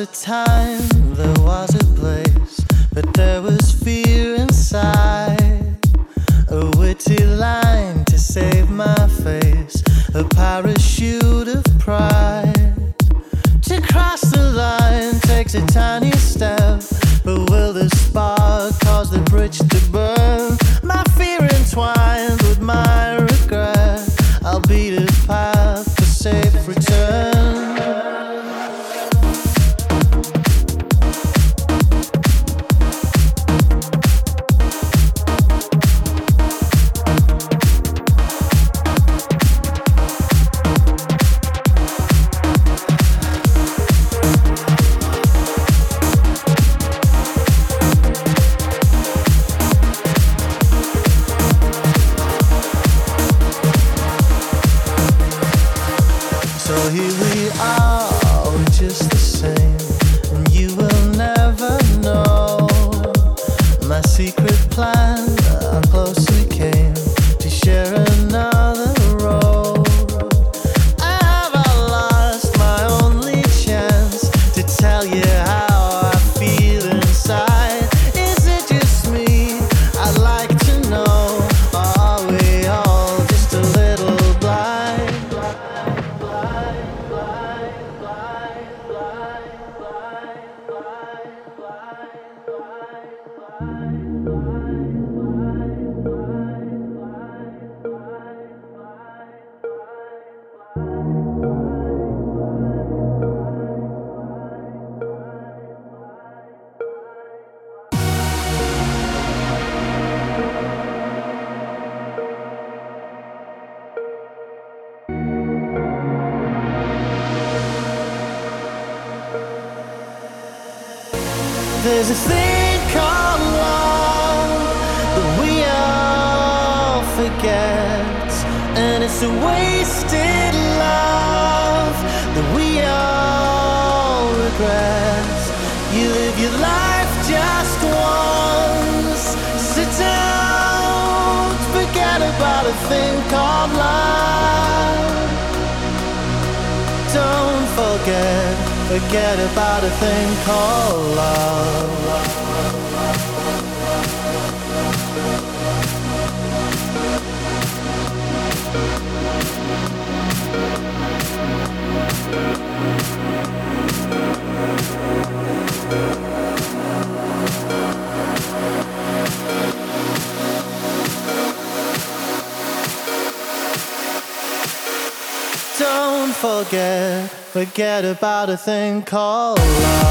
A time, forget, forget about a thing called love.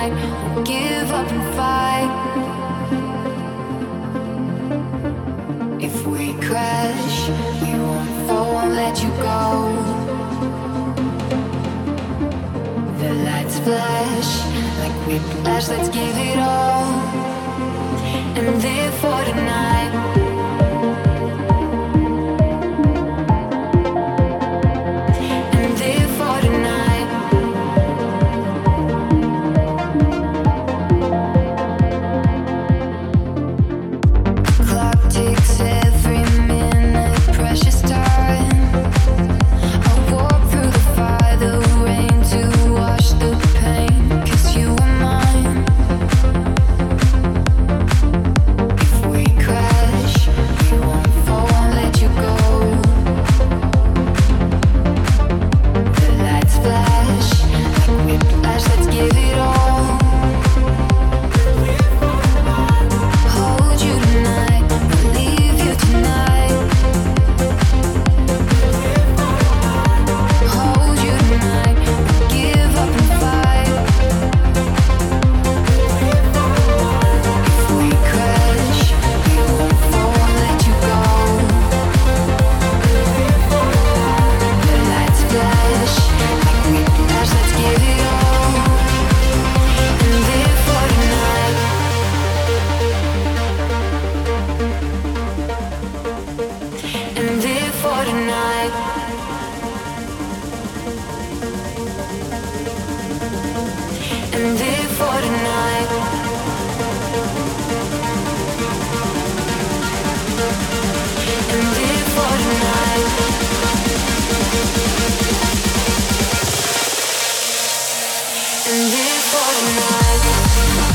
night. Won't give up and fight. If we crash, we won't fall, let you go. The lights flash like whiplash. Let's give it all. And live for tonight. Looking for the night.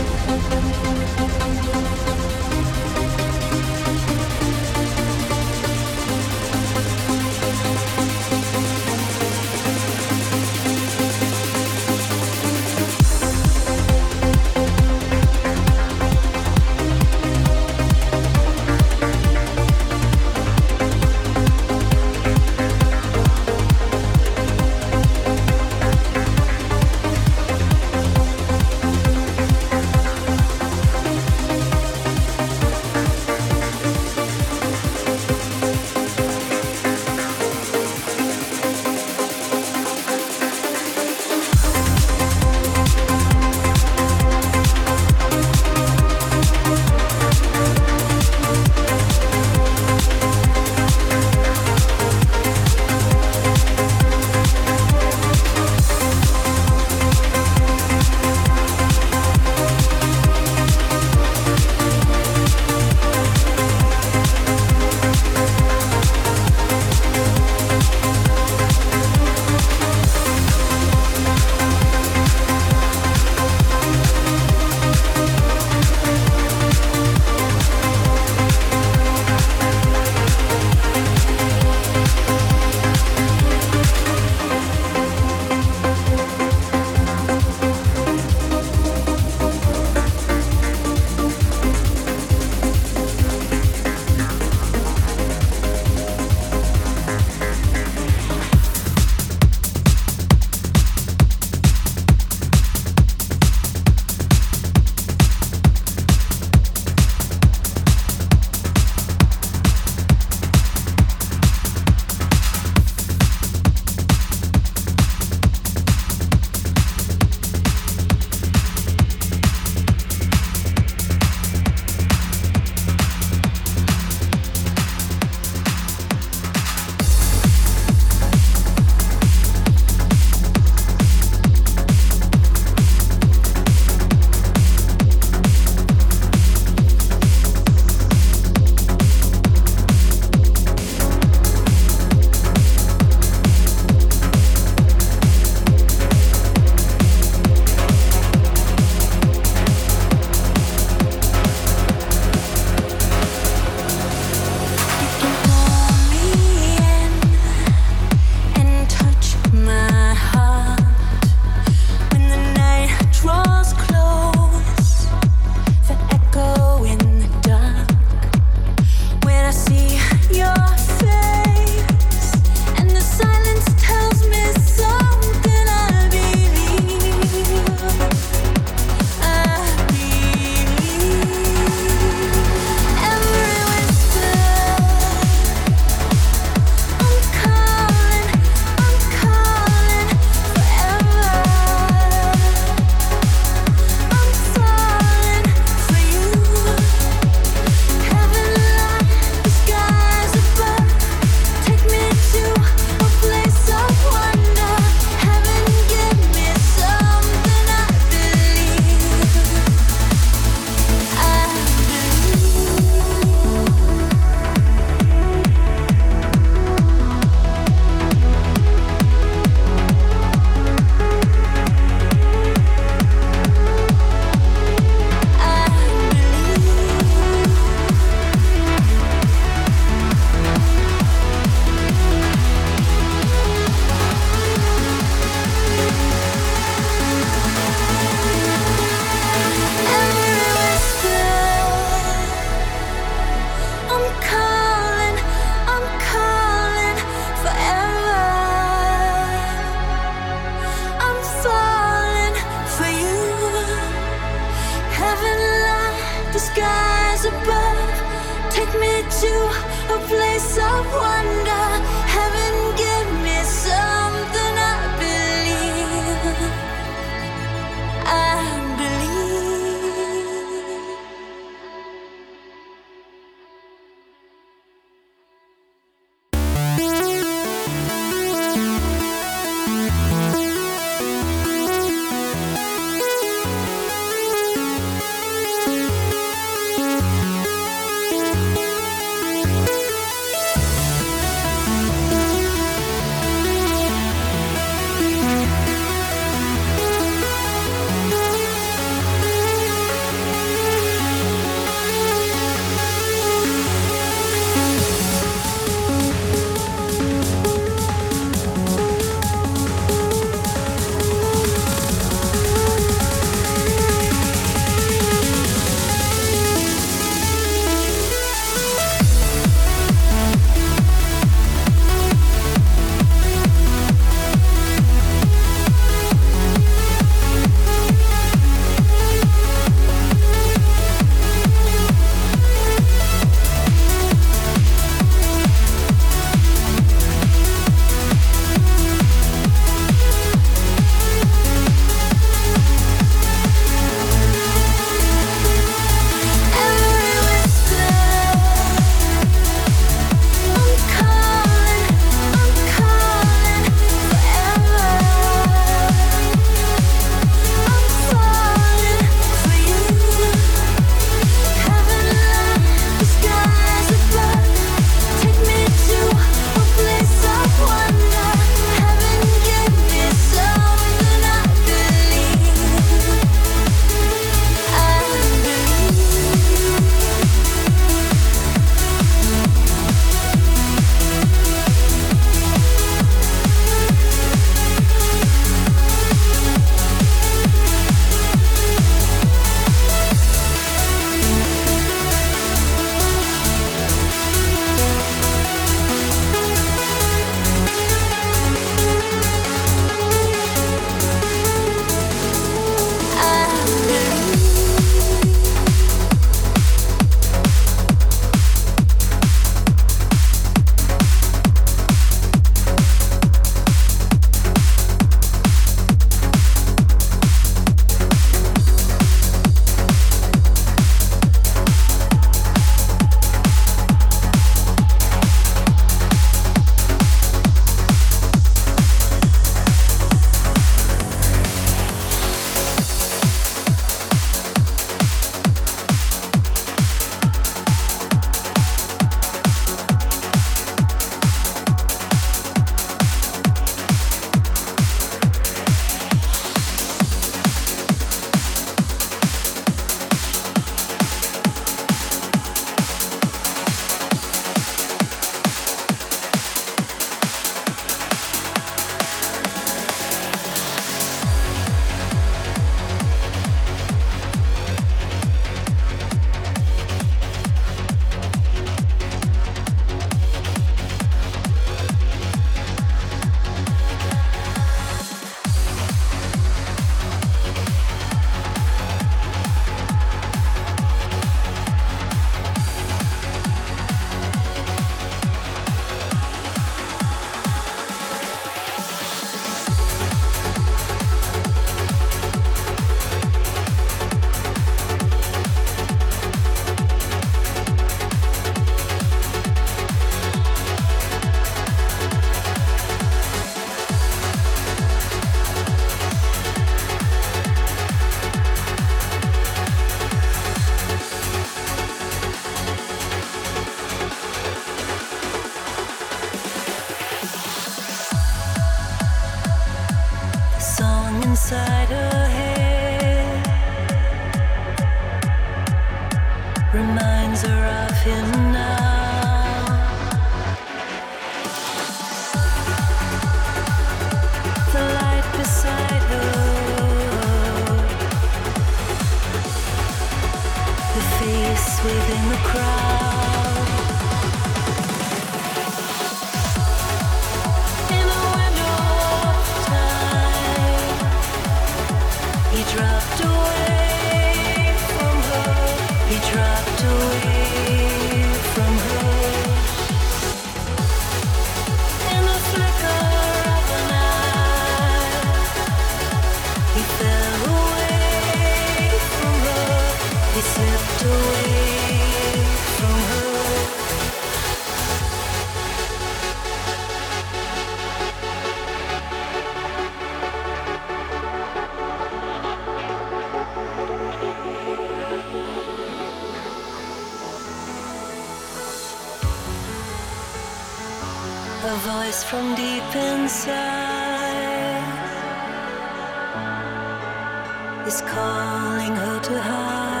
Dropped